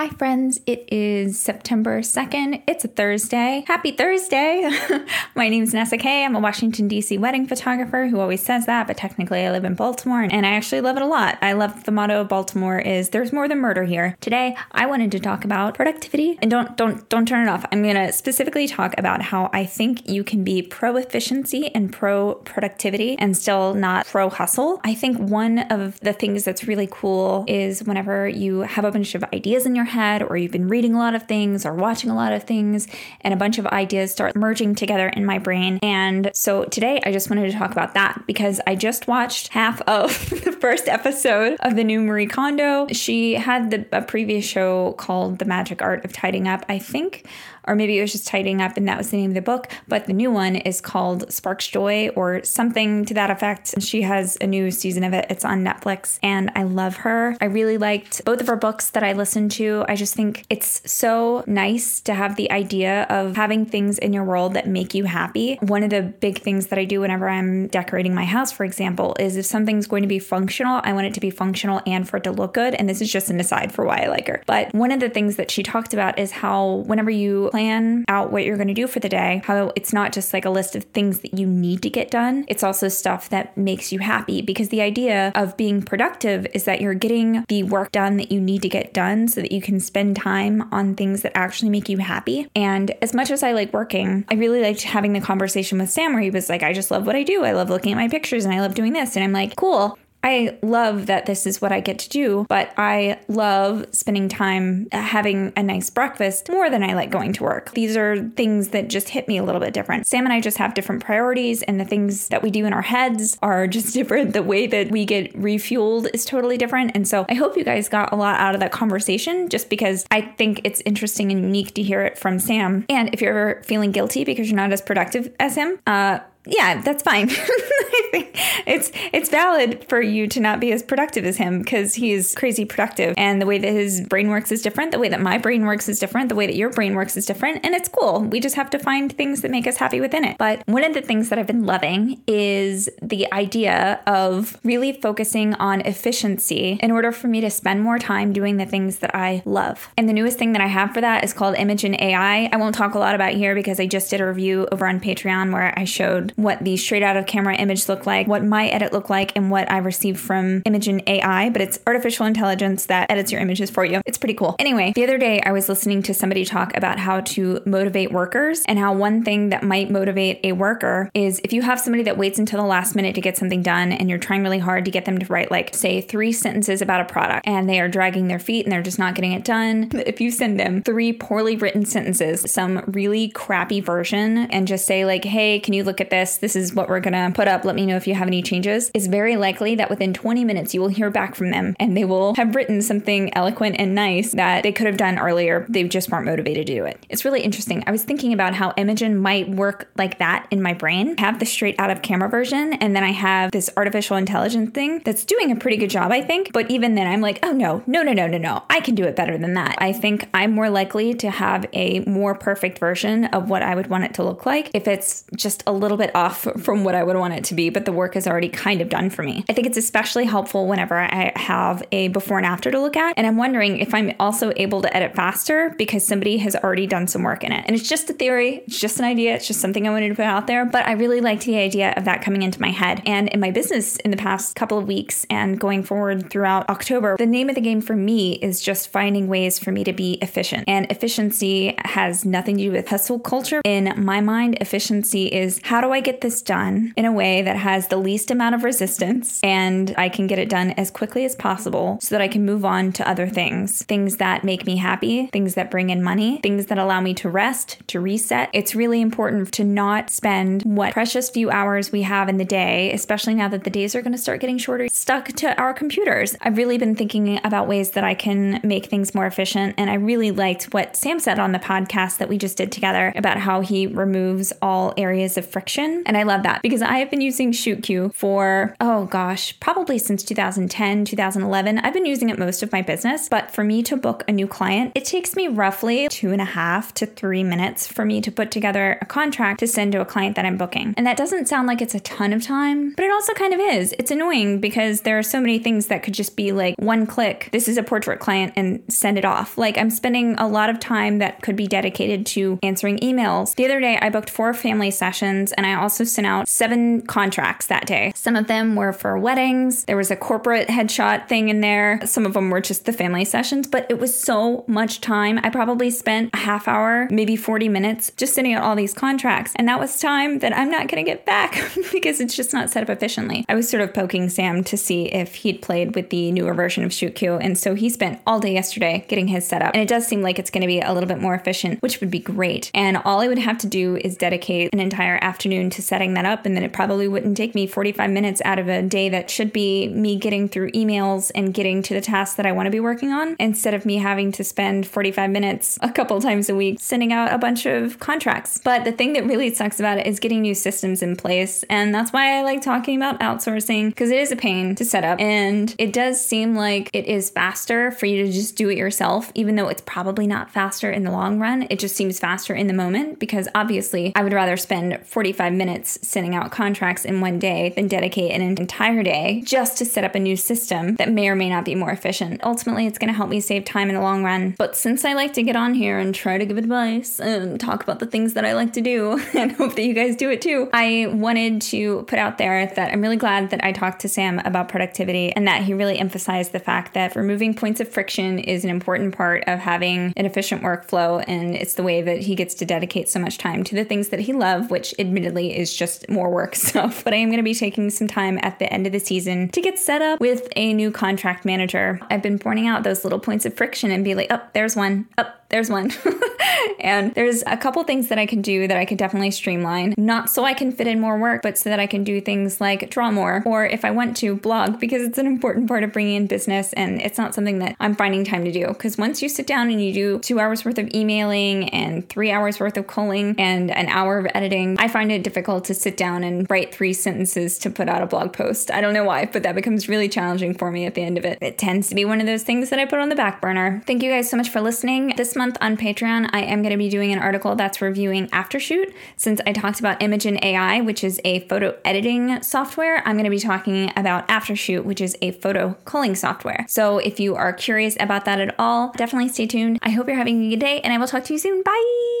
Hi, friends. It is September 2nd. It's a Thursday. Happy Thursday. My name is Nessa Kay. I'm a Washington, D.C. wedding photographer who always says that, but technically I live in Baltimore and I actually love it a lot. I love the motto of Baltimore is there's more than murder here. Today, I wanted to talk about productivity and don't don't don't turn it off. I'm going to specifically talk about how I think you can be pro efficiency and pro productivity and still not pro hustle. I think one of the things that's really cool is whenever you have a bunch of ideas in your your head, or you've been reading a lot of things or watching a lot of things, and a bunch of ideas start merging together in my brain. And so today I just wanted to talk about that because I just watched half of the first episode of the new Marie Kondo. She had the, a previous show called The Magic Art of Tidying Up, I think or maybe it was just tidying up and that was the name of the book. But the new one is called Sparks Joy or something to that effect. She has a new season of it. It's on Netflix and I love her. I really liked both of her books that I listened to. I just think it's so nice to have the idea of having things in your world that make you happy. One of the big things that I do whenever I'm decorating my house, for example, is if something's going to be functional, I want it to be functional and for it to look good. And this is just an aside for why I like her. But one of the things that she talked about is how whenever you plan out what you're going to do for the day, how it's not just like a list of things that you need to get done, it's also stuff that makes you happy. Because the idea of being productive is that you're getting the work done that you need to get done so that you can spend time on things that actually make you happy. And as much as I like working, I really liked having the conversation with Sam where he was like, I just love what I do. I love looking at my pictures and I love doing this. And I'm like, cool. I love that this is what I get to do, but I love spending time having a nice breakfast more than I like going to work. These are things that just hit me a little bit different. Sam and I just have different priorities, and the things that we do in our heads are just different. The way that we get refueled is totally different. And so I hope you guys got a lot out of that conversation just because I think it's interesting and unique to hear it from Sam. And if you're ever feeling guilty because you're not as productive as him, uh, yeah, that's fine. I think it's it's valid for you to not be as productive as him because he's crazy productive and the way that his brain works is different, the way that my brain works is different, the way that your brain works is different, and it's cool. We just have to find things that make us happy within it. But one of the things that I've been loving is the idea of really focusing on efficiency in order for me to spend more time doing the things that I love. And the newest thing that I have for that is called Imagen AI. I won't talk a lot about here because I just did a review over on Patreon where I showed what the straight out of camera image looked like, what my edit looked like, and what I received from Imagen AI, but it's artificial intelligence that edits your images for you. It's pretty cool. Anyway, the other day I was listening to somebody talk about how to motivate workers and how one thing that might motivate a worker is if you have somebody that waits until the last minute to get something done and you're trying really hard to get them to write, like, say, three sentences about a product and they are dragging their feet and they're just not getting it done. If you send them three poorly written sentences, some really crappy version, and just say, like, hey, can you look at this? This. This is what we're going to put up. Let me know if you have any changes. It's very likely that within 20 minutes you will hear back from them and they will have written something eloquent and nice that they could have done earlier. They just weren't motivated to do it. It's really interesting. I was thinking about how Imagen might work like that in my brain. I have the straight out of camera version and then I have this artificial intelligence thing that's doing a pretty good job, I think. But even then, I'm like, oh no, no, no, no, no, no. I can do it better than that. I think I'm more likely to have a more perfect version of what I would want it to look like if it's just a little bit off from what I would want it to be, but the work is already kind of done for me. I think it's especially helpful whenever I have a before and after to look at. And I'm wondering if I'm also able to edit faster because somebody has already done some work in it. And it's just a theory, it's just an idea, it's just something I wanted to put out there. But I really liked the idea of that coming into my head. And in my business in the past couple of weeks and going forward throughout October, the name of the game for me is just finding ways for me to be efficient. And efficiency has nothing to do with hustle culture. In my mind, efficiency is how do I get this done in a way that has the least amount of resistance and I can get it done as quickly as possible so that I can move on to other things. Things that make me happy, things that bring in money, things that allow me to rest, to reset. It's really important to not spend what precious few hours we have in the day, especially now that the days are going to start getting shorter, stuck to our computers. I've really been thinking about ways that I can make things more efficient. And I really liked what Sam said on the podcast that we just did together about how he removes all areas of friction And I love that because I have been using ShootQ for, oh gosh, probably since 2010, 2011. I've been using it most of my business. But for me to book a new client, it takes me roughly two and a half to three minutes for me to put together a contract to send to a client that I'm booking. And that doesn't sound like it's a ton of time, but it also kind of is. It's annoying because there are so many things that could just be like one click, this is a portrait client, and send it off. Like I'm spending a lot of time that could be dedicated to answering emails. The other day, I booked four family sessions and I also sent out seven contracts that day. Some of them were for weddings, there was a corporate headshot thing in there, some of them were just the family sessions, but it was so much time. I probably spent a half hour, maybe 40 minutes just sending out all these contracts. And that was time that I'm not going to get back because it's just not set up efficiently. I was sort of poking Sam to see if he'd played with the newer version of ShootQ. And so he spent all day yesterday getting his set up. And it does seem like it's going to be a little bit more efficient, which would be great. And all I would have to do is dedicate an entire afternoon to setting that up. And then it probably wouldn't take me 45 minutes out of a day that should be me getting through emails and getting to the tasks that I want to be working on instead of me having to spend 45 minutes a couple times a week sending out a bunch of contracts. But the thing that really sucks about it is getting new systems in place. And that's why I like talking about outsourcing because it is a pain to set up. And it does seem like it is faster for you to just do it yourself, even though it's probably not faster in the long run. It just seems faster in the moment because obviously I would rather spend 45 minutes sending out contracts in one day than dedicate an entire day just to set up a new system that may or may not be more efficient. Ultimately, it's going to help me save time in the long run. But since I like to get on here and try to give advice and talk about the things that I like to do and hope that you guys do it too, I wanted to put out there that I'm really glad that I talked to Sam about productivity and that he really emphasized the fact that removing points of friction is an important part of having an efficient workflow. And it's the way that he gets to dedicate so much time to the things that he loves, which admittedly is just more work stuff. But I am going to be taking some time at the end of the season to get set up with a new contract manager. I've been pointing out those little points of friction and be like, oh, there's one. Oh, there's one. and there's a couple things that I can do that I can definitely streamline, not so I can fit in more work, but so that I can do things like draw more, or if I want to, blog, because it's an important part of bringing in business and it's not something that I'm finding time to do. Because once you sit down and you do two hours worth of emailing and three hours worth of calling and an hour of editing, I find it difficult to sit down and write three sentences to put out a blog post. I don't know why, but that becomes really challenging for me at the end of it. It tends to be one of those things that I put on the back burner. Thank you guys so much for listening. This month on Patreon, I am going to be doing an article that's reviewing Aftershoot. Since I talked about Imagen AI, which is a photo editing software, I'm going to be talking about Aftershoot, which is a photo culling software. So if you are curious about that at all, definitely stay tuned. I hope you're having a good day, and I will talk to you soon. Bye.